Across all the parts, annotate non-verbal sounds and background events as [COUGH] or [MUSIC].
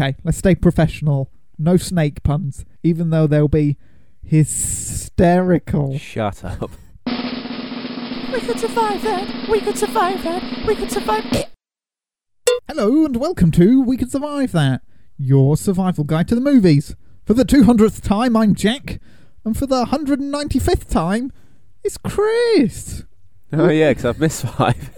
Okay, let's stay professional. No snake puns, even though they'll be hysterical. Shut up. We could survive that. We could survive that. We could survive it. Hello and welcome to We Could Survive That, your survival guide to the movies. For the 200th time, I'm Jack, and for the 195th time, it's Chris. Oh yeah, because I've missed five.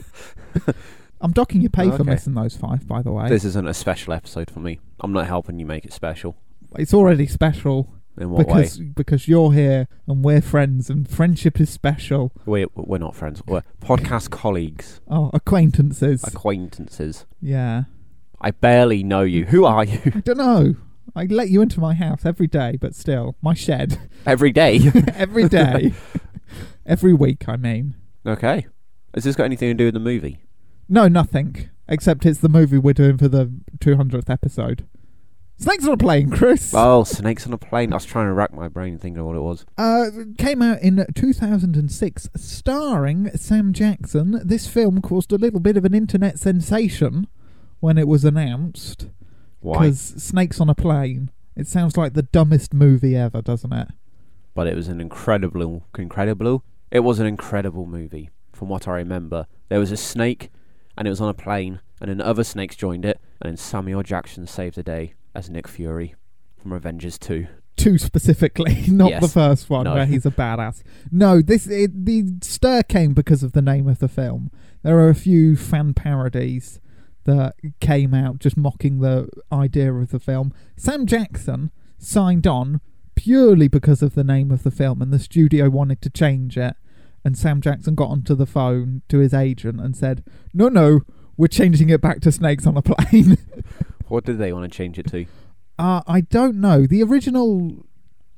[LAUGHS] I'm docking your pay for Okay. missing those five, by the way. This isn't a special episode for me. I'm not helping you make it special. It's already special In what because because you're here and we're friends, and friendship is special. way? We we're not friends. We're podcast colleagues, Oh, acquaintances. acquaintances. yeah. I barely know you. Who are you? I don't know. I let you into my house every day, but still, my shed Every day. [LAUGHS] every day, every week. I mean, okay. Has this got anything to do with the movie? no, nothing except it's the movie we're doing for the 200th episode. Snakes on a plane, Chris. Oh, snakes on a plane. I was trying to rack my brain thinking of what it was. Uh, came out in 2006, starring Sam Jackson. This film caused a little bit of an internet sensation when it was announced Why? because Snakes on a Plane. It sounds like the dumbest movie ever, doesn't it? But it was an incredible, incredible. It was an incredible movie. From what I remember, there was a snake, and it was on a plane, and then other snakes joined it, and then Samuel Jackson saved the day as Nick Fury from Avengers Two. Two specifically, [LAUGHS] not the first one No. where he's a badass. No, this it, the stir came because of the name of the film. There are a few fan parodies that came out just mocking the idea of the film. Sam Jackson signed on purely because of the name of the film, and the studio wanted to change it. And Sam Jackson got onto the phone to his agent and said, "No, no, we're changing it back to Snakes on a Plane." [LAUGHS] What did they want to change it to? Uh, I don't know. The original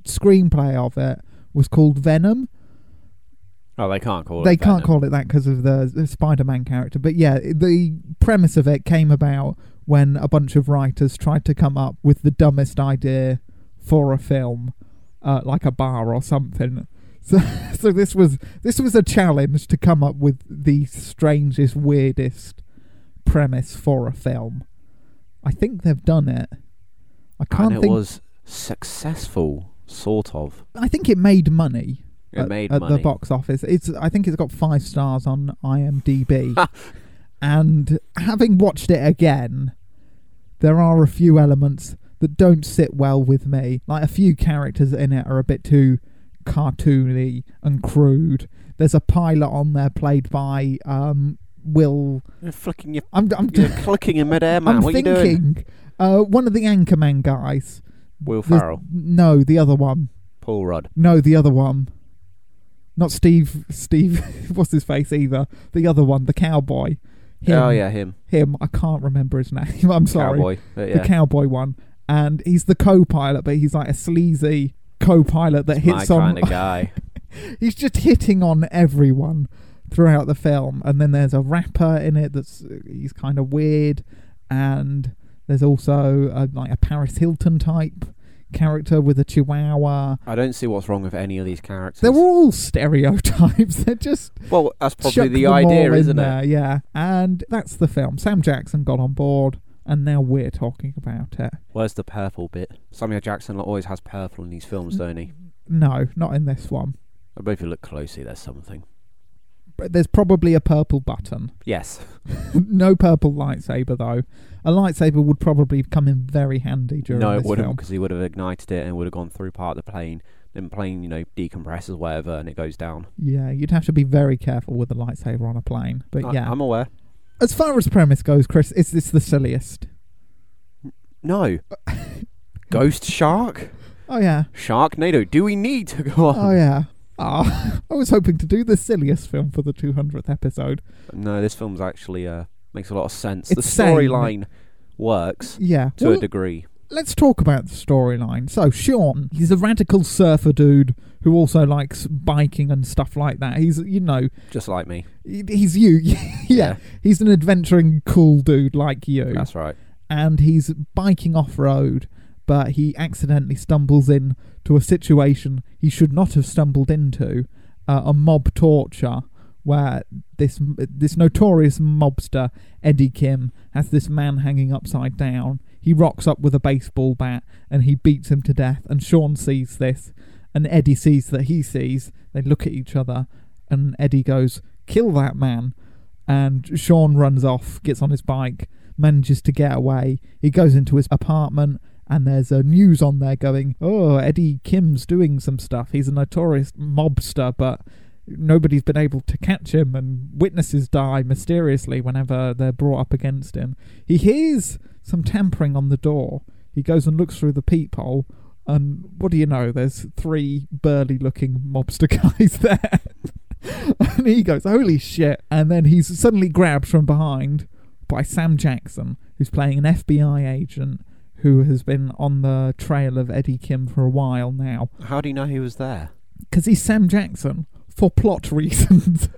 screenplay of it was called Venom. Oh, they can't call it. they can't call it that because of the, the Spider-Man character. But yeah, the premise of it came about when a bunch of writers tried to come up with the dumbest idea for a film, uh, like a bar or something. [LAUGHS] So, so this was this was a challenge to come up with the strangest, weirdest premise for a film. I think they've done it. I can't and it think. was successful, sort of. I think it made money. It at, made at money. the box office. It's I think it's got five stars on IMDb. [LAUGHS] and having watched it again, there are a few elements that don't sit well with me. Like a few characters in it are a bit too cartoony and crude. There's a pilot on there played by um, Will. You're flicking your, I'm I'm, you're [LAUGHS] clicking in midair, man. I'm what are you doing? thinking uh, one of the Anchorman guys. Will The- Farrell, No, the other one. Paul Rudd. No, the other one. Not Steve. Steve. [LAUGHS] what's his face either? The other one, the cowboy. Him, Oh yeah, him. Him. I can't remember his [LAUGHS] name. I'm sorry. Cowboy. But The cowboy one, and he's the co-pilot, but he's like a sleazy co-pilot that It's my hits on. kind of guy. he's just hitting on everyone throughout the film, and then there's a rapper in it that's he's kind of weird, and there's also a, like a Paris Hilton type character with a chihuahua. I don't see what's wrong with any of these characters. They're all stereotypes. [LAUGHS] They're just well, that's probably the idea, in isn't there, it? Yeah, and that's the film. Sam Jackson got on board, and now we're talking about it. Where's the purple bit? Samuel Jackson always has purple in these films, don't he? No, not in this one. But if you look closely, there's something. There's probably a purple button. Yes. [LAUGHS] no purple lightsaber though. A lightsaber would probably come in very handy during no, it this wouldn't because he would have ignited it and it would have gone through part of the plane. Then plane, you know, decompresses whatever and it goes down. Yeah, you'd have to be very careful with a lightsaber on a plane. But I- yeah, I'm aware. as far as premise goes, Chris, is this the silliest? No. [LAUGHS] Ghost shark? Oh yeah, Sharknado. Do we need to go on? oh yeah. Ah, [LAUGHS] I was hoping to do the silliest film for the 200th episode. No, this film's actually uh, makes a lot of sense. It's the storyline works Yeah, to well, a degree. let's talk about the storyline. So, Sean, he's a radical surfer dude who also likes biking and stuff like that. He's, you know, Just like me. he's you. [LAUGHS] yeah, he's an adventuring, cool dude like you. That's right. and he's biking off road, but he accidentally stumbles in to a situation he should not have stumbled into, uh, a mob torture where this this notorious mobster Eddie Kim has this man hanging upside down. He rocks up with a baseball bat and he beats him to death. And Sean sees this, and Eddie sees that he sees. They look at each other, and Eddie goes, "Kill that man." And Sean runs off, gets on his bike, manages to get away. He goes into his apartment, and there's a news on there going, "Oh, Eddie Kim's doing some stuff. He's a notorious mobster, but." Nobody's been able to catch him, and witnesses die mysteriously whenever they're brought up against him. He hears some tampering on the door. He goes and looks through the peephole, and what do you know? There's three burly looking mobster [LAUGHS] guys there. and he goes, Holy shit. And then he's suddenly grabbed from behind by Sam Jackson, who's playing an FBI agent who has been on the trail of Eddie Kim for a while now. How do you know he was there? Because he's Sam Jackson for plot [LAUGHS] reasons.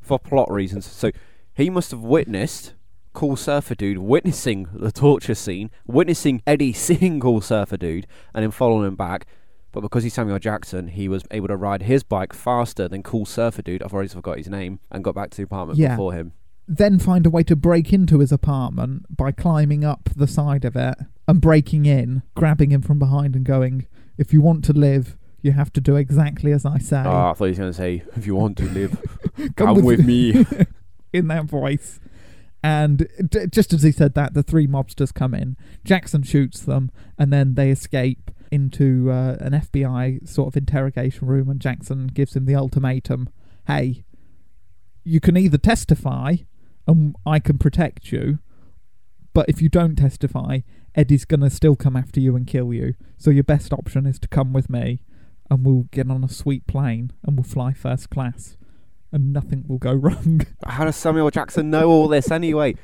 For plot reasons. So he must have witnessed Cool Surfer Dude witnessing the torture scene, witnessing Eddie [LAUGHS] seeing Cool Surfer Dude, and then following him back. But because he's Samuel Jackson, he was able to ride his bike faster than Cool Surfer Dude. I've already forgot his name, and got back to the apartment Yeah. before him. Then find a way to break into his apartment by climbing up the side of it and breaking in, grabbing him from behind and going, If you want to live, you have to do exactly as I say. Oh, I thought he was going to say, "If you want to live, [LAUGHS] Come come, with, me." [LAUGHS] in that voice. And d- just as he said that, the three mobsters come in. Jackson shoots them, and then they escape into uh, an FBI sort of interrogation room. And Jackson gives him the ultimatum: "Hey, you can either testify, and I can protect you, but if you don't testify, Eddie's gonna still come after you and kill you. So your best option is to come with me, and we'll get on a sweet plane and we'll fly first class." And nothing will go [LAUGHS] wrong. How does Samuel Jackson know all this anyway?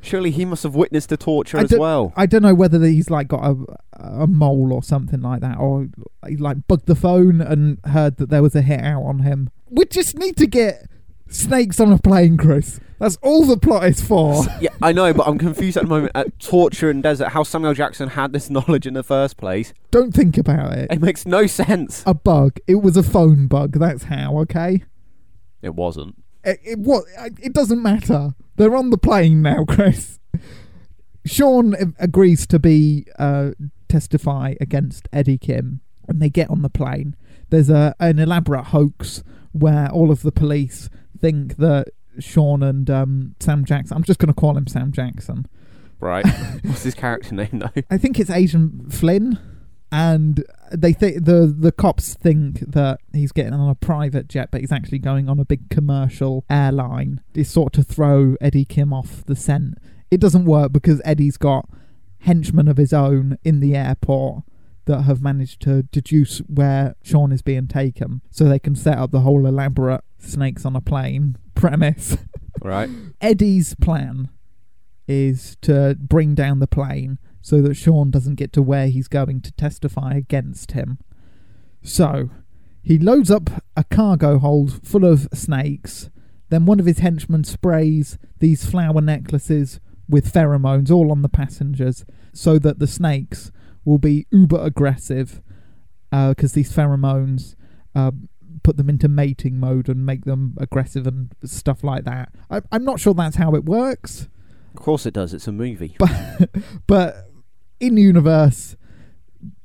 Surely he must have witnessed the torture I as well. I don't know whether he's like got a a mole or something like that, or he like bugged the phone and heard that there was a hit out on him. We just need to get snakes on a plane, Chris. That's all the plot is for. [LAUGHS] Yeah, I know, but I'm confused at the moment at torture and desert. How Samuel Jackson had this [LAUGHS] knowledge in the first place? don't think about it. It makes no sense. A bug. It was a phone bug. That's how. Okay. It wasn't. It, it what? It doesn't matter. They're on the plane now, [LAUGHS] Chris. Sean agrees to be uh, testify against Eddie Kim, and they get on the plane. There's a an elaborate hoax where all of the police think that Sean and um, Sam Jackson. I'm just going to call him Sam Jackson. Right. [LAUGHS] What's his character name though? I think it's Agent Flynn, and they think the the cops think that he's getting on a private jet, but he's actually going on a big commercial airline. It's sort of to throw Eddie Kim off the scent. It doesn't work because Eddie's got henchmen of his own in the airport that have managed to deduce where Sean is being taken, so they can set up the whole elaborate snakes on a plane [LAUGHS] premise. Right. Eddie's plan is to bring down the plane so that Sean doesn't get to where he's going to testify against him. So, he loads up a cargo hold full of snakes. Then one of his henchmen sprays these flower necklaces with pheromones all on the passengers so that the snakes will be uber aggressive because these pheromones uh, put them into mating mode and make them aggressive and stuff like that. I, I'm not sure that's how it works, Of course it does. It's a movie. but [LAUGHS] but in universe,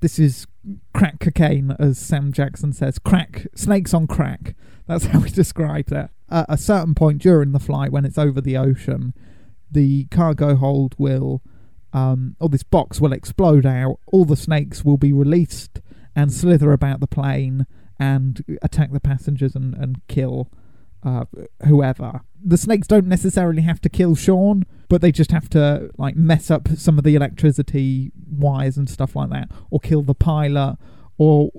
this is crack cocaine, as Sam Jackson says. Crack snakes on crack. That's [LAUGHS] how he describes it. At a certain point during the flight, when it's over the ocean, the cargo hold will, um, or this box will explode out. All the snakes will be released and slither about the plane and attack the passengers and, and kill uh, whoever. The snakes don't necessarily have to kill Sean, but they just have to like mess up some of the electricity wires and stuff like that, or kill the pilot, or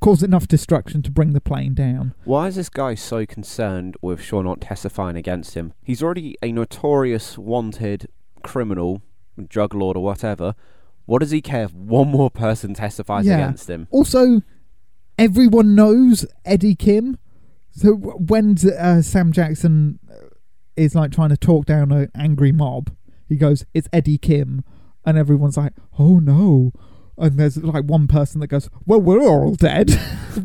cause enough destruction to bring the plane down. Why is this guy so concerned with Sean not testifying against him? He's already a notorious wanted criminal, drug lord or whatever. What does he care if one more person testifies Yeah. against him? Also, everyone knows Eddie Kim. So when uh, Sam Jackson uh, is like trying to talk down an angry mob, he goes, "It's Eddie Kim," and everyone's like, "Oh no!" And there's like one person that goes, "Well, we're all dead.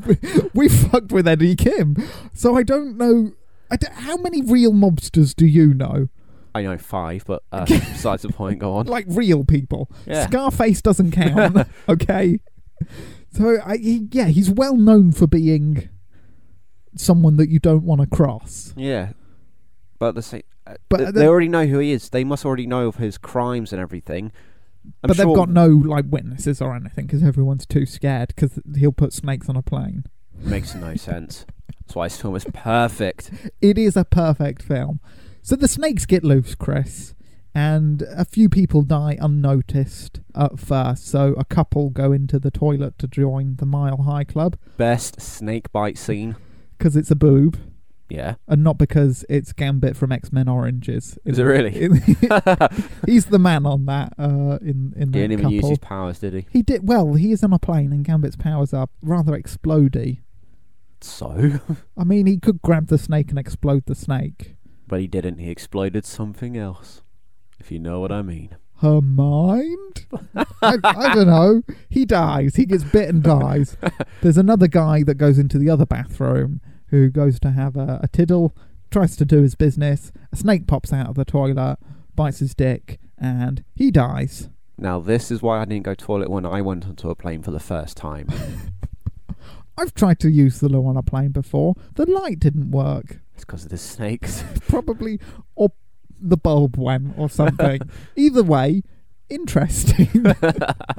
[LAUGHS] we, fucked with Eddie Kim." So I don't know. I d- how many real mobsters do you know? I know five, but uh, [LAUGHS] besides the point, go on. Like real people. Yeah. Scarface doesn't count. [LAUGHS] okay. So I, he, yeah, he's well known for being someone that you don't want to cross. Yeah, but the same. Uh, But th- the- they already know who he is. They must already know of his crimes and everything. I'm but sure they've got no like witnesses or anything because everyone's too scared because he'll put snakes on a plane. makes no sense. That's why this film is perfect. [LAUGHS] It is a perfect film. So the snakes get loose, Chris, and a few people die unnoticed at first. So a couple go into the toilet to join the Mile High Club Best snake bite scene. because it's a boob. Yeah. and not because it's Gambit from X Men Origins. Is it really? [LAUGHS] he's the man on that. Uh, in in He that didn't even use his powers, did he? He did well. He is on a plane, and Gambit's powers are rather explodey. So, I mean, he could grab the snake and explode the snake. But he didn't. He exploded something else. If you know what I mean. Her mind? I, I don't know. He dies. He gets bit and dies. [LAUGHS] There's another guy that goes into the other bathroom who goes to have a, a tiddle, tries to do his business. A snake pops out of the toilet, bites his dick, and he dies. Now, this is why I didn't go toilet when I went onto a plane for the first time. [LAUGHS] I've tried to use the loo on a plane before. The light didn't work. It's because of the snakes. Probably, or the bulb went, or something. [LAUGHS] Either way, interesting.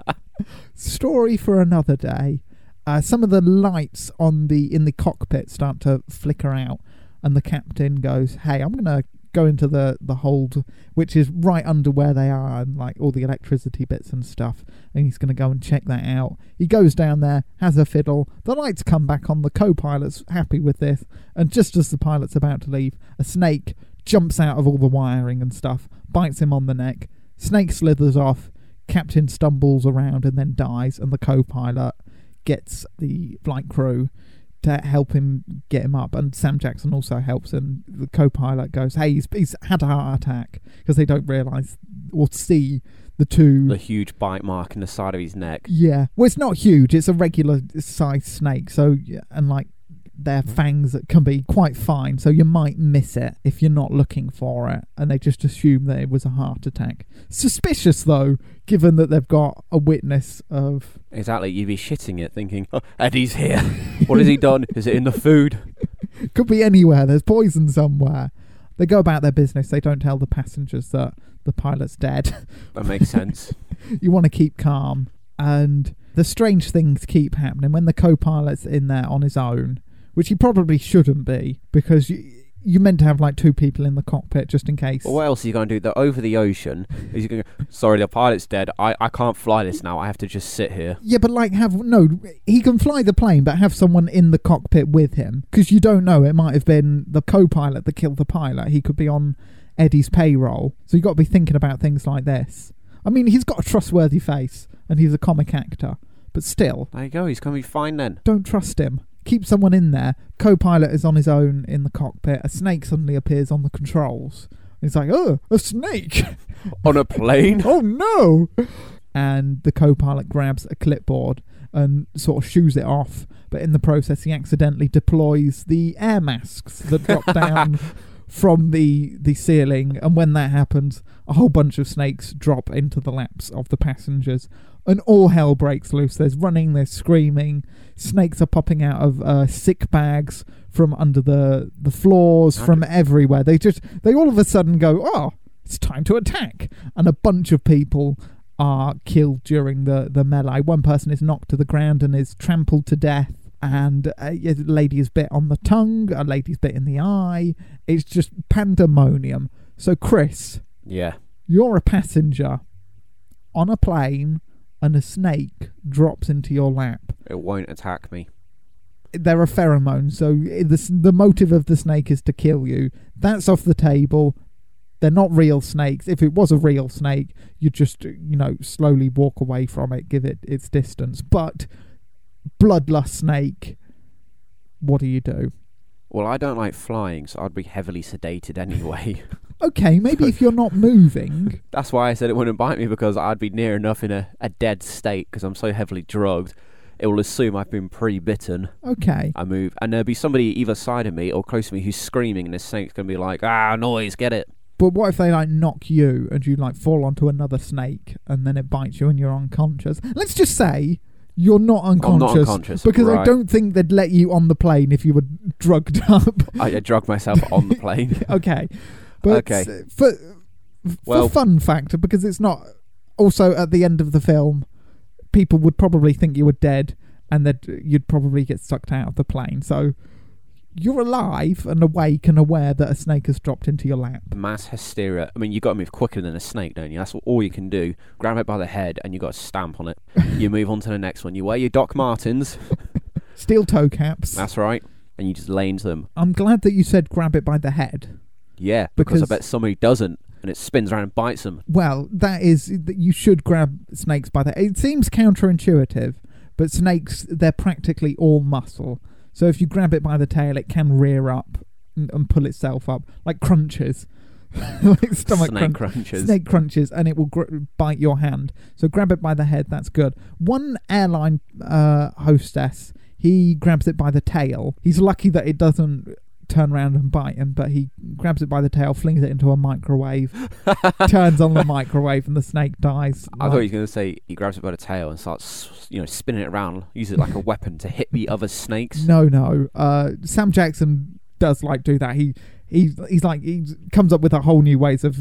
[LAUGHS] Story for another day. Uh, some of the lights on the in the cockpit start to flicker out, and the captain goes, "Hey, I'm gonna go into the the hold, which is right under where they are, and like all the electricity bits and stuff. And he's gonna go and check that out. He goes down there, has a fiddle. The lights come back on. The co-pilot's happy with this, and just as the pilot's about to leave, a snake jumps out of all the wiring and stuff, bites him on the neck. Snake slithers off. Captain stumbles around and then dies, and the co-pilot gets the flight crew to help him get him up. And Sam Jackson also helps, and the co-pilot goes, "Hey, he's, he's had a heart attack," because they don't realise or see the two. the huge bite mark in the side of his neck. yeah, well, it's not huge; it's a regular sized snake. So, and like their fangs that can be quite fine, so you might miss it if you're not looking for it, and they just assume that it was a heart attack. Suspicious though, given that they've got a witness of Exactly. You'd be shitting it thinking, oh, Eddie's here. what has he done? Is it in the food? [LAUGHS] could be anywhere. There's poison somewhere. They go about their business. They don't tell the passengers that the pilot's dead. That makes sense. [LAUGHS] you want to keep calm, and the strange things keep happening when the co-pilot's in there on his own, which he probably shouldn't be because you you meant to have like two people in the cockpit just in case. Well, what else are you going to do? They're over the ocean. Is you going to go, sorry, the pilot's dead. I, I can't fly this now. I have to just sit here. Yeah, but like have no, he can fly the plane, but have someone in the cockpit with him because you don't know. It might have been the co-pilot that killed the pilot. He could be on Eddie's payroll, so you've got to be thinking about things like this. I mean, he's got a trustworthy face and he's a comic actor, but still, There you go. He's going to be fine then. don't trust him. Keep someone in there. Co-pilot is on his own in the cockpit. A snake suddenly appears on the controls. He's like, "Oh, a snake!" On a plane? [LAUGHS] oh no! And the co-pilot grabs a clipboard and sort of shoos it off, but in the process, he accidentally deploys the air masks that drop [LAUGHS] down from the the ceiling. And when that happens, a whole bunch of snakes drop into the laps of the passengers, and all hell breaks loose. There's running, there's screaming. Snakes are popping out of uh, sick bags from under the the floors, from everywhere. They just they all of a sudden go, oh, it's time to attack, and a bunch of people are killed during the the melee. One person is knocked to the ground and is trampled to death. And uh, a lady's bit on the tongue, a lady's bit in the eye. It's just pandemonium. So, Chris, Yeah. you're a passenger on a plane and a snake drops into your lap. It won't attack me. There are pheromones, so eh, the, the motive of the snake is to kill you. That's off the table. They're not real snakes. If it was a real snake, you'd just, you know, slowly walk away from it, give it its distance. But bloodlust snake, what do you do? Well, I don't like flying, so I'd be heavily sedated anyway. [LAUGHS] Okay, maybe if you're not moving, [LAUGHS] That's why I said it wouldn't bite me because I'd be near enough in a, a dead state because I'm so heavily drugged. it will assume I've been pre-bitten. Okay. I move, and there'll be somebody either side of me or close to me who's screaming, and the snake's gonna be like, "Ah, noise, get it." But what if they like knock you and you like fall onto another snake and then it bites you and you're unconscious? Let's just say you're not unconscious. I'm not unconscious Because I don't think they'd let you on the plane if you were drugged [LAUGHS] up. I, I drug myself on the plane. [LAUGHS] okay. But Okay. Uh, for, for Well- fun factor, because it's not. Also, at the end of the film, people would probably think you were dead and that you'd probably get sucked out of the plane. So you're alive and awake and aware that a snake has dropped into your lap. Mass hysteria. I mean, you've got to move quicker than a snake, don't you? That's all you can do. Grab it by the head, and you've got to stamp on it. [LAUGHS] you move on to the next one. You wear your Doc Martens. [LAUGHS] Steel toe caps. That's right. And you just lay into them. I'm glad that you said grab it by the head. Yeah, because, Because- I bet somebody doesn't, and it spins around and bites them. Well, that is that you should grab snakes by the. It seems counterintuitive, but snakes they're practically all muscle. So if you grab it by the tail, it can rear up and, and pull itself up like crunches, [LAUGHS] like stomach Snake crunch- crunches. snake crunches, and it will gr- bite your hand. So grab it by the head. That's good. One airline uh, hostess, he grabs it by the tail. He's lucky that it doesn't turn around and bite him, but he grabs it by the tail, flings it into a microwave, [LAUGHS] turns on the [LAUGHS] microwave, and the snake dies. I thought he was going to say he grabs it by the tail and starts, you know, spinning it around, uses it like a weapon to hit the other snakes. No, no. Uh, Sam Jackson does like do that. He he he's like he comes up with a whole new ways of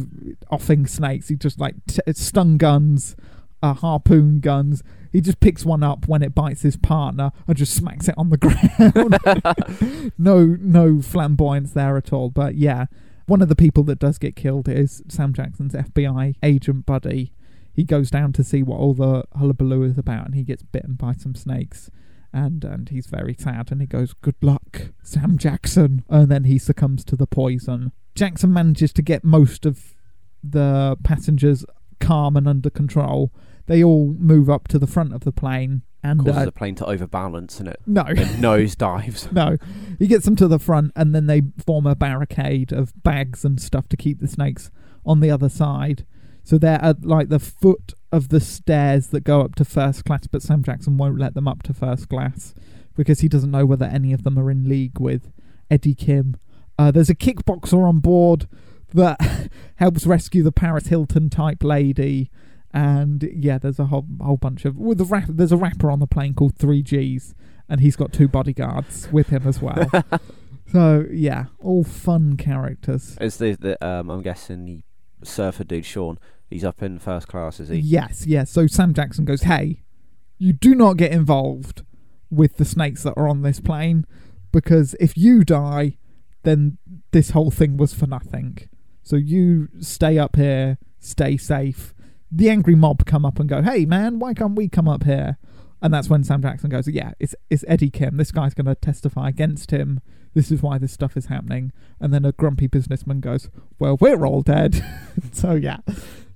offing snakes. He just like t- stun guns, uh, harpoon guns. He just picks one up when it bites his partner and just smacks it on the [LAUGHS] ground. [LAUGHS] no, no flamboyance there at all. But yeah, one of the people that does get killed is Sam Jackson's FBI agent buddy. He goes down to see what all the hullabaloo is about, and he gets bitten by some snakes and and he's very sad and he goes good luck sam jackson and then he succumbs to the poison jackson manages to get most of the passengers calm and under control they all move up to the front of the plane and Causes uh, the plane to overbalance and it? No. [LAUGHS] Nose dives. no. He gets them to the front and then they form a barricade of bags and stuff to keep the snakes on the other side. So they're at like the foot of the stairs that go up to first class but sam jackson won't let them up to first class because he doesn't know whether any of them are in league with eddie kim. Uh, there's a kickboxer on board that [LAUGHS] helps rescue the paris hilton type lady and yeah there's a whole whole bunch of with the rap, there's a rapper on the plane called 3gs and he's got two bodyguards with him as well [LAUGHS] so yeah all fun characters Is the, the um, I'm guessing the surfer dude Sean? He's up in first class, is he? Yes, yes. So Sam Jackson goes, "Hey, you do not get involved with the snakes that are on this plane because if you die, then this whole thing was for nothing. So you stay up here, stay safe. The angry mob come up and go, "Hey, man, why can't we come up here?" And that's when Sam Jackson goes, "Yeah, it's it's Eddie Kim. This guy's going to testify against him. This is why this stuff is happening." And then a grumpy businessman goes, "Well, we're all dead." [LAUGHS] so yeah,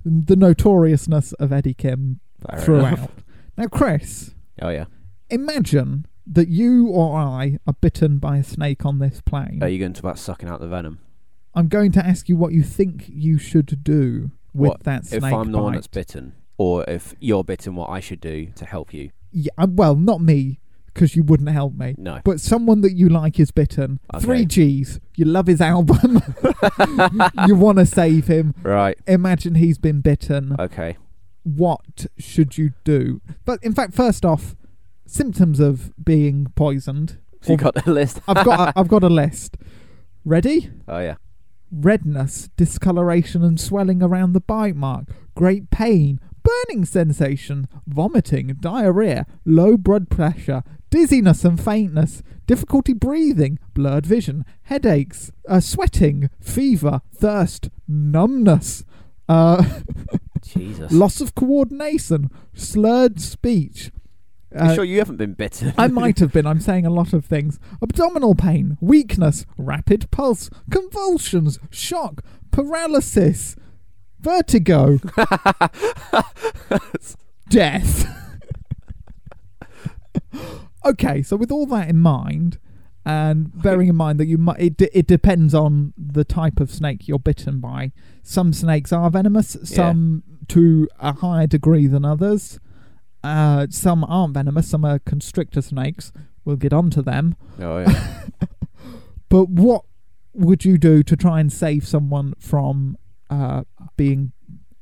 the notoriousness of Eddie Kim Fair throughout. enough. Now, Chris, Oh yeah. imagine that you or I are bitten by a snake on this plane. Are you going to about sucking out the venom? I'm going to ask you what you think you should do with What, that snake If I'm the one that's bitten, or if you're bitten, what I should do to help you? yeah, uh, well, not me, because you wouldn't help me. No. But someone that you like is bitten. Okay. Three G's. You love his album. [LAUGHS] [LAUGHS] you want to save him. Right. Imagine he's been bitten. Okay. what should you do? But in fact, first off, symptoms of being poisoned. So you got the list. I've got a, I've got a [LAUGHS] list. Ready? Oh yeah. Redness, discoloration and swelling around the bite mark, great pain, burning sensation, vomiting, diarrhea, low blood pressure, dizziness and faintness, difficulty breathing, blurred vision, headaches, uh, sweating, fever, thirst, numbness, uh, [LAUGHS] Jesus. loss of coordination, slurred speech. Uh, sure you haven't been bitten? I [LAUGHS] might have been. I'm saying a lot of things. Abdominal pain, weakness, rapid pulse, convulsions, shock, paralysis, vertigo, [LAUGHS] death. okay, so with all that in mind, and bearing in mind that you might, it, it depends on the type of snake you're bitten by. Some snakes are venomous, some to a higher degree than others. Uh, some aren't venomous. Some are constrictor snakes. We'll get onto them. Oh yeah. [LAUGHS] But what would you do to try and save someone from uh, being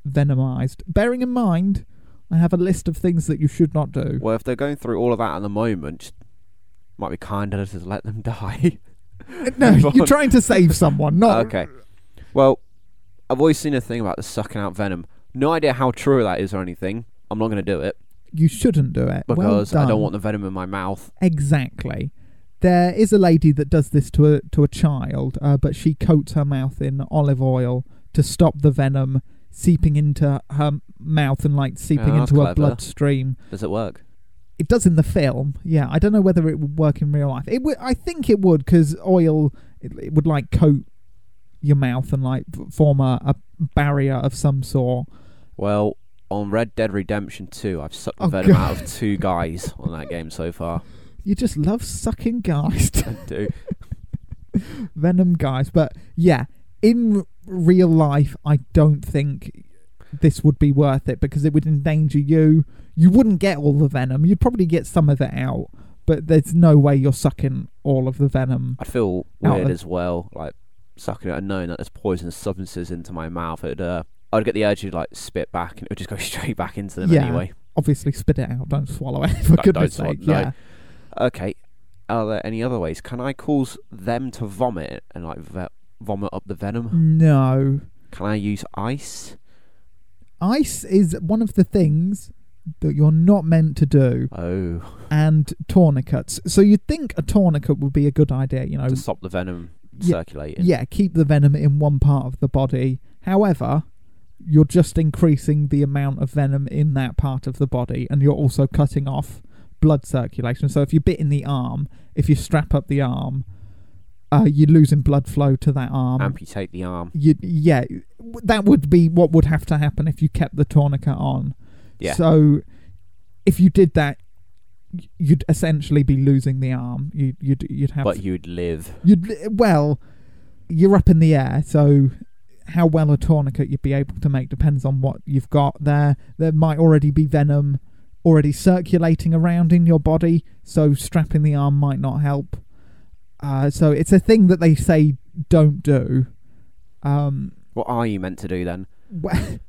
venomized? Bearing in mind, I have a list of things that you should not do. well, if they're going through all of that at the moment, might be kinder to just let them [LAUGHS] die. no, you're trying to save someone, not okay. Well, I've always seen a thing about the sucking out venom. No idea how true that is or anything. I'm not going to do it You shouldn't do it Well because I don't want the venom in my mouth. Exactly. There is a lady that does this to a to a child, uh, but she coats her mouth in olive oil to stop the venom seeping into her mouth and like seeping Oh, into her clever. bloodstream. Does it work? It does in the film. Yeah, I don't know whether it would work in real life. It would. I think it would because oil it, it would like coat your mouth and like form a, a barrier of some sort. Well, on Red Dead Redemption 2, I've sucked the Oh, venom God. out of two [LAUGHS] guys on that game so far. You just love sucking guys. [LAUGHS] I do. [LAUGHS] Venom guys. But yeah, in real life, I don't think this would be worth it because it would endanger you. You wouldn't get all the venom. You'd probably get some of it out, but there's no way you're sucking all of the venom. I'd feel weird of- as well, like sucking it and knowing that there's poisonous substances into my mouth. It'd, uh, I'd get the urge to like spit back and it would just go [LAUGHS] straight back into them Yeah. anyway. Obviously, spit it out. Don't swallow it. [LAUGHS] For Don't- goodness don't swallow- sake. no. Yeah. Okay. Are there any other ways? Can I cause them to vomit and like ve- vomit up the venom? No. Can I use ice? Ice is one of the things that you're not meant to do, Oh, and tourniquets. So you'd think a tourniquet would be a good idea, you know, to stop the venom Yeah, circulating. yeah, keep the venom in one part of the body. However, you're just increasing the amount of venom in that part of the body, and you're also cutting off blood circulation. So if you bit in the arm, if you strap up the arm, uh, you're losing blood flow to that arm. Amputate the arm. you, yeah, that would be what would have to happen if you kept the tourniquet on. Yeah. So if you did that, you'd essentially be losing the arm. You, you'd you'd have but you'd live. You'd well, you're up in the air, so how well a tourniquet you'd be able to make depends on what you've got there. There might already be venom already circulating around in your body, so strapping the arm might not help. Uh, so it's a thing that they say don't do. Um, What are you meant to do then? [LAUGHS]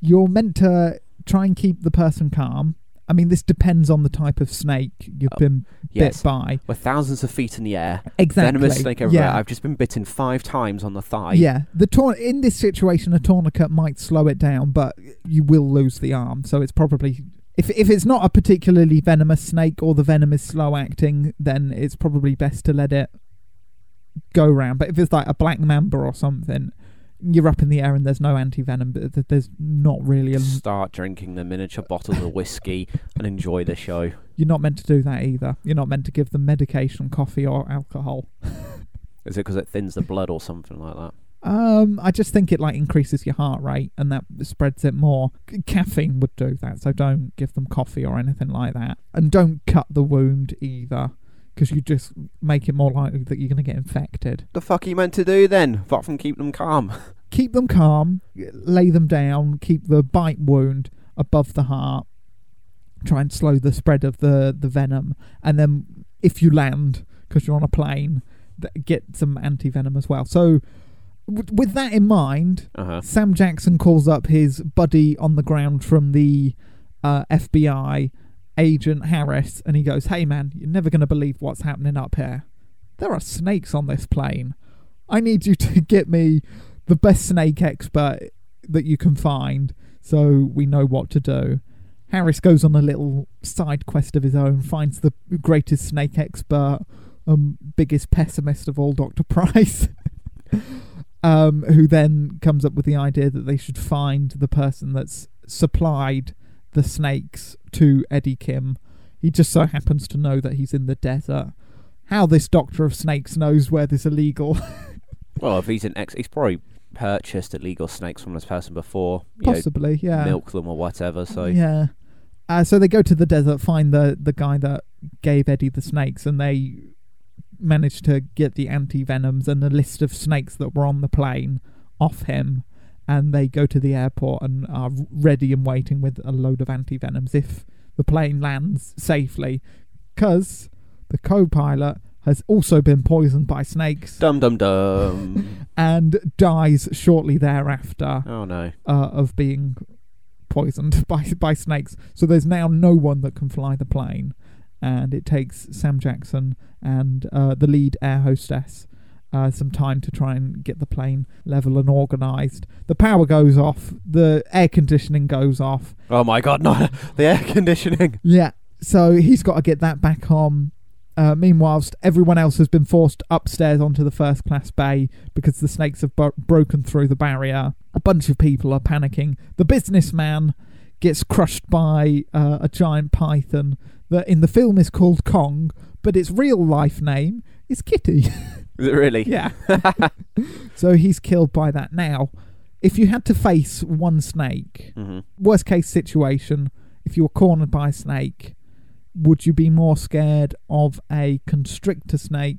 you're meant to try and keep the person calm. I mean, this depends on the type of snake you've Oh, been Yes. bit by. We're thousands of feet in the air. Exactly. Venomous snake everywhere. Yeah. I've just been bitten five times on the thigh. Yeah, the tour- in this situation, a tourniquet might slow it down, but you will lose the arm. So it's probably if if it's not a particularly venomous snake or the venom is slow acting, then it's probably best to let it go round. But if it's like a black mamba or something, you're up in the air and there's no anti venom. But there's not really a. Start drinking the miniature bottles of whiskey and enjoy the show. You're not meant to do that either. You're not meant to give them medication, coffee, or alcohol. [LAUGHS] Is it because it thins the blood or something like that? Um, I just think it like increases your heart rate and that spreads it more. C- Caffeine would do that, so don't give them coffee or anything like that, and don't cut the wound either, because you just make it more likely that you're going to get infected. The fuck are you meant to do then? Apart from keep them calm. [LAUGHS] Keep them calm, lay them down, keep the bite wound above the heart, try and slow the spread of the the venom, and then if you land because you're on a plane, get some anti venom as well. So. w- With that in mind, Uh huh. Sam Jackson calls up his buddy on the ground from the uh, FBI, Agent Harris, and he goes, Hey man, you're never going to believe what's happening up here. There are snakes on this plane. I need you [LAUGHS] to get me the best snake expert that you can find so we know what to do. Harris goes on a little side quest of his own, finds the greatest snake expert, um, biggest pessimist of all, Dr. [LAUGHS] Price. um, who then comes up with the idea that they should find the person that's supplied the snakes to Eddie Kim. He just so happens to know that he's in the desert. How this doctor of snakes knows where this illegal [LAUGHS] Well, if he's an ex, he's probably purchased illegal snakes from this person before. You know, possibly, yeah. milk them or whatever. So yeah. Uh, so they go to the desert, find the the guy that gave Eddie the snakes, and they manage to get the anti venoms and the list of snakes that were on the plane off him. And they go to the airport and are ready and waiting with a load of anti venoms if the plane lands safely because the co-pilot has also been poisoned by snakes Dum dum dum. [LAUGHS] and dies shortly thereafter oh no. uh, of being poisoned [LAUGHS] by by snakes. So there's now no one that can fly the plane, and it takes Sam Jackson and uh, the lead air hostess uh, some time to try and get the plane level and organised. The power goes off, the air conditioning goes off. Oh my god, no. The air conditioning. [LAUGHS] Yeah, so he's got to get that back on. Uh, meanwhile, everyone else has been forced upstairs onto the first class bay because the snakes have bro- broken through the barrier. A bunch of people are panicking. The businessman gets crushed by uh, a giant python that in the film is called Kong, but its real life name is Kitty. [LAUGHS] Is it really? yeah. [LAUGHS] so he's killed by that. Now, if you had to face one snake, hmm worst case situation, if you were cornered by a snake, would you be more scared of a constrictor snake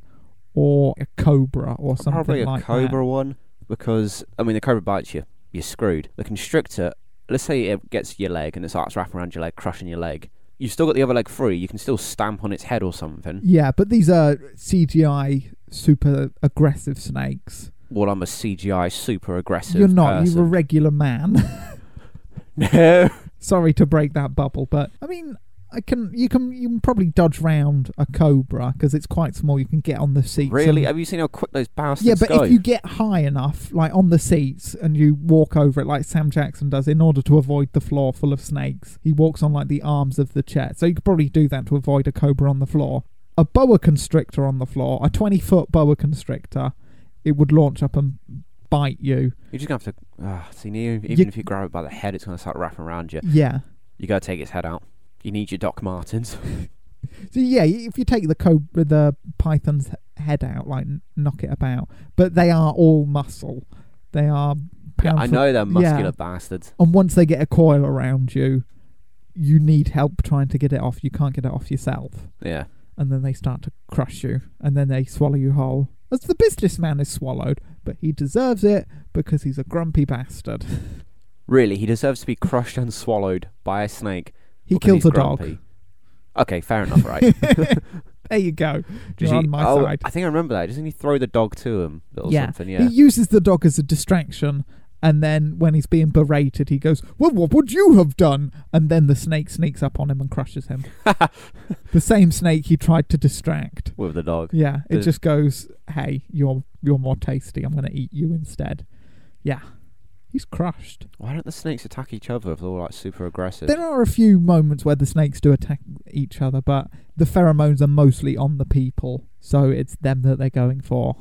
or a cobra or something Probably a like cobra one because I mean the cobra bites you, you're screwed. The constrictor, let's say it gets your leg and it starts wrapping around your leg, crushing your leg. You've still got the other leg free. You can still stamp on its head or something. Yeah, but these are CGI super aggressive snakes. Well, I'm a CGI super aggressive. You're not. Person. You're a regular man. no. [LAUGHS] [LAUGHS] Sorry to break that bubble, but I mean, I can. You can. You can probably dodge round a cobra because it's quite small. You can get on the seats. Really? Have you seen how quick those bastards Yeah, but go? if you get high enough, like on the seats, and you walk over it like Sam Jackson does, in order to avoid the floor full of snakes, he walks on like the arms of the chair. So you could probably do that to avoid a cobra on the floor. A boa constrictor on the floor, a twenty foot boa constrictor, it would launch up and bite you. You're just gonna have to. ah, see, even You- if you grab it by the head, it's gonna start wrapping around you. Yeah. You gotta take its head out. You need your Doc Martens. [LAUGHS] So yeah, if you take the cobra, the python's head out, like knock it about, but they are all muscle. They are. yeah, I know they're muscular Yeah. bastards. and once they get a coil around you, you need help trying to get it off. You can't get it off yourself, Yeah. And then they start to crush you, and then they swallow you whole. As the businessman is swallowed, but he deserves it because he's a grumpy bastard. [LAUGHS] Really, he deserves to be crushed and swallowed by a snake. He because kills he's a dog. Okay, fair enough, right? [LAUGHS] There you go. You're he- on my oh, side. I think I remember that. Doesn't he throw the dog to him or Yeah. something? Yeah. He uses the dog as a distraction, and then when he's being berated, he goes, "Well, what would you have done?" And then the snake sneaks up on him and crushes him. [LAUGHS] the same snake he tried to distract. With the dog. Yeah, it The- just goes, "Hey, you're you're more tasty. I'm going to eat you instead." Yeah, he's crushed. Why don't the snakes attack each other if they're all like super aggressive? There are a few moments where the snakes do attack each other, but the pheromones are mostly on the people, so it's them that they're going for.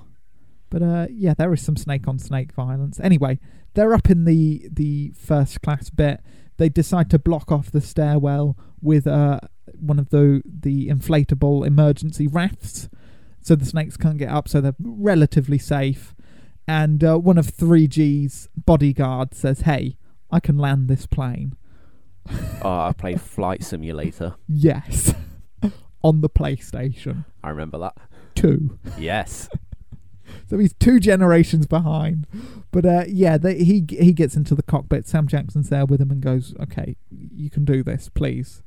But uh, yeah, there is some snake on snake violence. Anyway, they're up in the the first class bit. They decide to block off the stairwell with uh, one of the the inflatable emergency rafts, so the snakes can't get up. So they're relatively safe. And uh, one of 3G's bodyguards says, "Hey, I can land this plane." [LAUGHS] oh, I played Flight Simulator. Yes. [LAUGHS] On the PlayStation I remember that. 2. Yes. So he's two generations behind. But uh, yeah, they, he he gets into the cockpit. Sam Jackson's there with him and goes, "Okay, you can do this, please.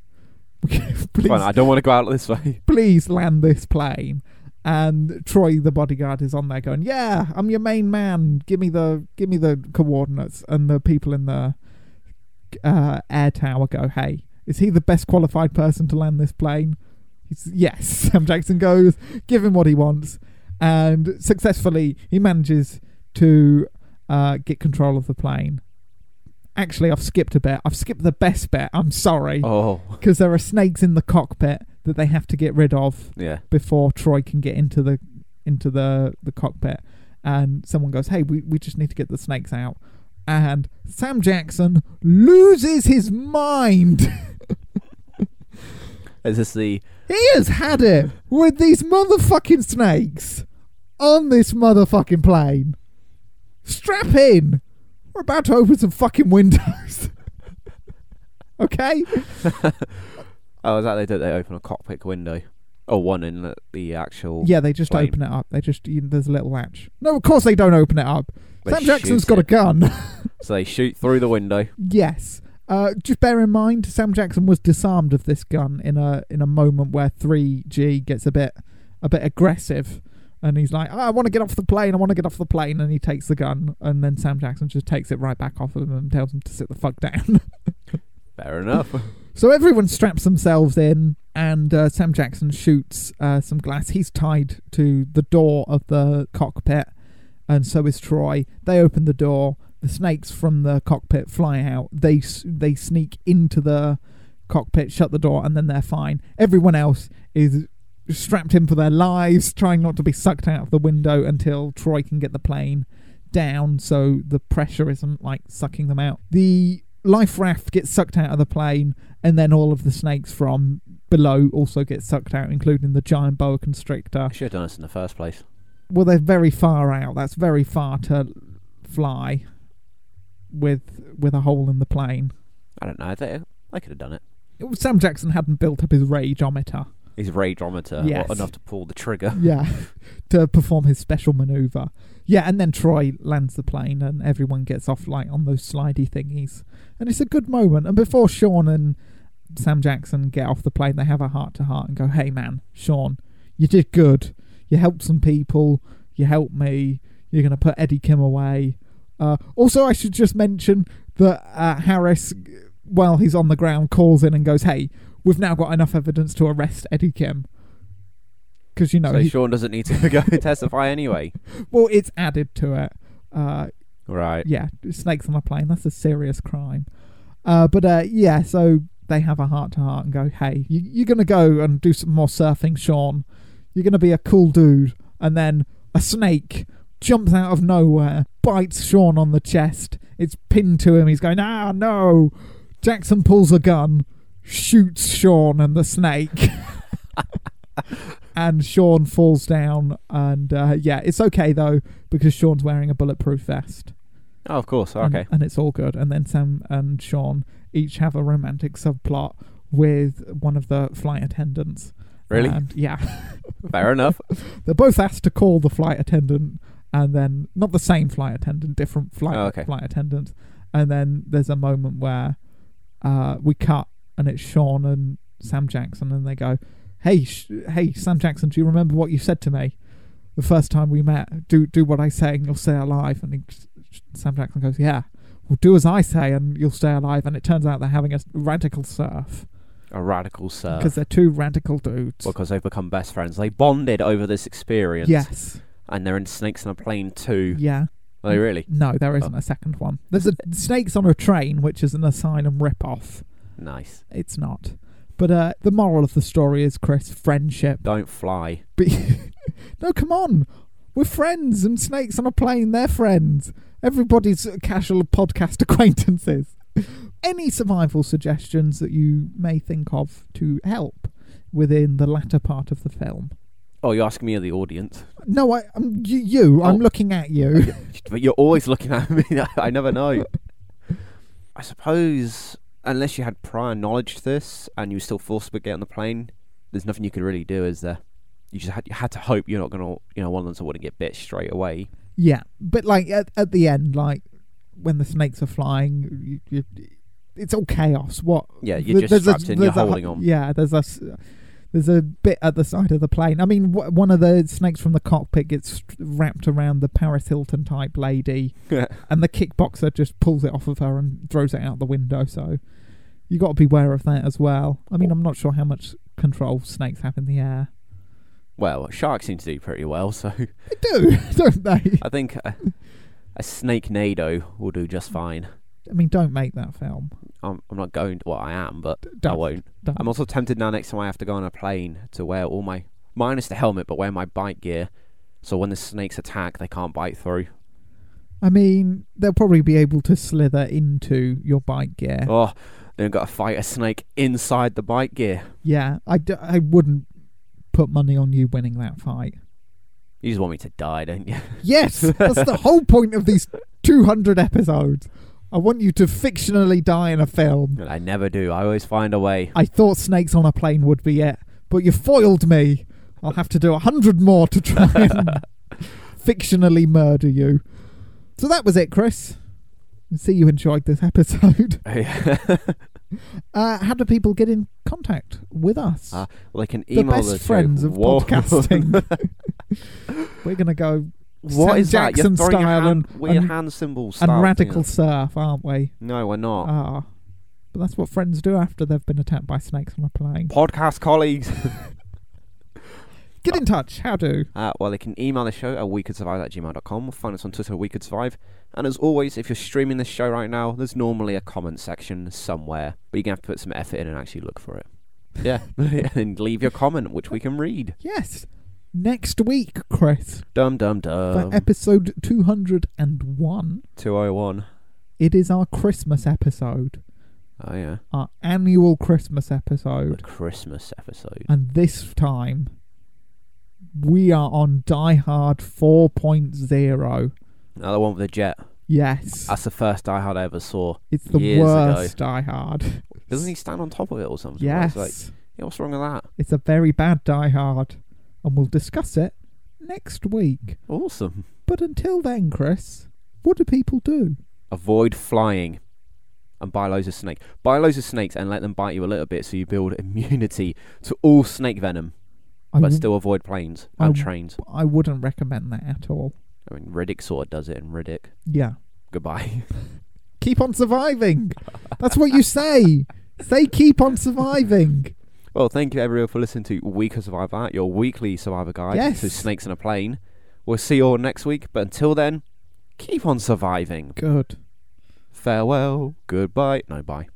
[LAUGHS] please, Fine, I don't want to go out this way. [LAUGHS] please land this plane." And Troy, the bodyguard, is on there going, "Yeah, I'm your main man. Give me the give me the coordinates." And the people in the uh, air tower go, "Hey, is he the best qualified person to land this plane?" He's, yes. [LAUGHS] Sam Jackson goes, give him what he wants, and successfully he manages to uh, get control of the plane. Actually, I've skipped a bit. I've skipped the best bit. I'm sorry Oh, because there are snakes in the cockpit that they have to get rid of yeah. before Troy can get into the into the the cockpit. And someone goes, "Hey, we we just need to get the snakes out." And Sam Jackson loses his mind. [LAUGHS] Is this the he has had it with these motherfucking snakes on this motherfucking plane. Strap in. We're about to open some fucking windows. [LAUGHS] okay? [LAUGHS] Oh, is that they do? They open a cockpit window. Oh, one in the, the actual. Yeah, they just Plane. open it up. They just you, there's a little latch. No, of course they don't open it up. They Sam Jackson's got a gun. [LAUGHS] So they shoot through the window. yes, Uh, just bear in mind, Sam Jackson was disarmed of this gun in a in a moment where 3G gets a bit a bit aggressive, and he's like, "Oh, "I want to get off the plane. I want to get off the plane," and he takes the gun, and then Sam Jackson just takes it right back off of him and tells him to sit the fuck down. [LAUGHS] Fair enough. So everyone straps themselves in, and uh, Sam Jackson shoots uh, some glass. He's tied to the door of the cockpit, and so is Troy. They open the door. The snakes from the cockpit fly out. They they sneak into the cockpit, shut the door, and then they're fine. Everyone else is strapped in for their lives, trying not to be sucked out of the window until Troy can get the plane down, so the pressure isn't like sucking them out. The life raft gets sucked out of the plane, and then all of the snakes from below also get sucked out, including the giant boa constrictor. I should have done this in the first place. Well, they're very far out. That's very far to fly with with a hole in the plane. I don't know. They, I could have done it. Sam Jackson hadn't built up his rageometer. His rageometer Yes. enough to pull the trigger. [LAUGHS] yeah, [LAUGHS] to perform his special maneuver. Yeah, and then Troy lands the plane, and everyone gets off like on those slidey thingies, and it's a good moment. And before Sean and Sam Jackson get off the plane, they have a heart to heart and go, "Hey, man, Sean, you did good. You helped some people. You helped me. You're gonna put Eddie Kim away." Uh, also, I should just mention that uh, Harris, while he's on the ground, calls in and goes, "Hey, we've now got enough evidence to arrest Eddie Kim." Because you know, so he, Sean doesn't need to [LAUGHS] go testify anyway. well, it's added to it. Uh, Right. yeah, snakes on a plane. That's a serious crime. Uh, but uh, yeah, so they have a heart to heart and go, "Hey, you, you're gonna go and do some more surfing, Sean. You're gonna be a cool dude." And then a snake jumps out of nowhere, bites Sean on the chest. It's pinned to him. He's going, "Ah, no!" Jackson pulls a gun, shoots Sean and the snake. [LAUGHS] and Sean falls down, and uh, yeah, it's okay though because Sean's wearing a bulletproof vest. Oh, of course. and- Okay. And, it's all good. And then Sam and Sean each have a romantic subplot with one of the flight attendants. Really? And yeah, Fair enough. [LAUGHS] they're both asked to call the flight attendant, and then not the same flight attendant, different flight Oh, okay. flight attendants. And then there's a moment where uh, we cut, and it's Sean and Sam Jackson, and they go, "Hey, sh- hey, Sam Jackson, do you remember what you said to me the first time we met? Do do what I say, and you'll stay alive." And he, Sam Jackson goes, "Yeah." Well, do as I say, and you'll stay alive. And it turns out they're having a radical surf A radical surf. because they're two radical dudes. because they've become best friends. They bonded over this experience. yes, And they're in Snakes on a Plane too. yeah. Are they really? No, there isn't Oh. a second one. There's a [LAUGHS] Snakes on a Train, which is an Asylum rip-off. Nice. It's not. But uh, the moral of the story is, Chris, friendship. Don't fly. [LAUGHS] No, come on. We're friends, and Snakes on a Plane, they're friends. Everybody's casual podcast [LAUGHS] acquaintances. Any survival suggestions that you may think of to help within the latter part of the film? Oh, you're asking me or the audience. No, I, um, oh. I'm you. you I'm Oh. looking at you. [LAUGHS] But you're always looking at me. [LAUGHS] I never know. I suppose, unless you had prior knowledge to this and you were still forced to get on the plane, there's nothing you could really do, is there? You just had, you had to hope you're not going to, you know, one of them wouldn't get bit straight away. Yeah, but like at at the end, like when the snakes are flying, you, you, it's all chaos. What? Yeah, you're th- just there's a- in, you're a- holding on. Yeah, there's a there's a bit at the side of the plane. I mean, wh- one of the snakes from the cockpit gets wrapped around the Paris Hilton type lady, [LAUGHS] and the kickboxer just pulls it off of her and throws it out the window. So you got to be aware of that as well. I mean, I'm not sure how much control snakes have in the air. well, sharks seem to do pretty well, so They do, [LAUGHS] don't they? I think a, a snake nado will do just fine. I mean, don't make that film. I'm, I'm not going to, well, I am, but I Don't. won't. don't. I'm also tempted now next time I have to go on a plane to wear all my, minus the helmet, but wear my bike gear. So when the snakes attack, they can't bite through. I mean, they'll probably be able to slither into your bike gear. Oh, then got to fight a snake inside the bike gear. Yeah, I, d- I wouldn't put money on you winning that fight. You just want me to die, don't you? Yes, [LAUGHS] that's the whole point of these 200 episodes. I want you to fictionally die in a film. I never do. I always find a way. I thought Snakes on a Plane would be it, but you foiled me. I'll have to do a hundred more to try [LAUGHS] and fictionally murder you. So that was it, Chris. See you enjoyed this episode. [LAUGHS] [LAUGHS] Uh, how do people get in contact with us? Uh, well, they can the email best the show- friends of Whoa. podcasting. We're gonna go what is that? Jackson You're throwing your style hand, and- weird and- hand symbol and radical surf, aren't we? No, we're not. Ah, but that's what friends do after they've been attacked by snakes on a plane. Podcast colleagues. [LAUGHS] [LAUGHS] Get in touch. How do? Uh, well, they can email the show at wecouldsurvive at gmail.com. Find us on Twitter, We Could Survive. And as always, if you're streaming this show right now, there's normally a comment section somewhere. But you're going to have to put some effort in and actually look for it. [LAUGHS] Yeah. and leave your comment, which we can read. Yes. Next week, Chris, Dum dum for dum. episode 201, 201. it is our Christmas episode, Oh, yeah. our annual Christmas The episode. Christmas episode. And this time, we are on Die Hard 4.0. Another one with the jet. Yes. That's the first Die Hard I ever saw. It's the years ago. worst Die Hard. Doesn't he stand on top of it or something? Yes. It's like, yeah, what's wrong with that? It's a very bad Die Hard. And we'll discuss it next week. Awesome. But until then, Chris, what do people do? Avoid flying and buy loads of snake. Buy loads of snakes and let them bite you a little bit so you build [LAUGHS] immunity to all snake venom, I, but w- still avoid planes I and w- trains. I wouldn't recommend that at all. I mean, Riddick sort of does it in Riddick. Yeah. Goodbye. [LAUGHS] Keep on surviving. [LAUGHS] That's what you say. Say keep on surviving. Well, thank you everyone for listening to We Could Survive That, your weekly survivor guide Yes. to snakes in a plane. We'll see you all next week, but until then, keep on surviving. Good. Farewell, goodbye, no bye.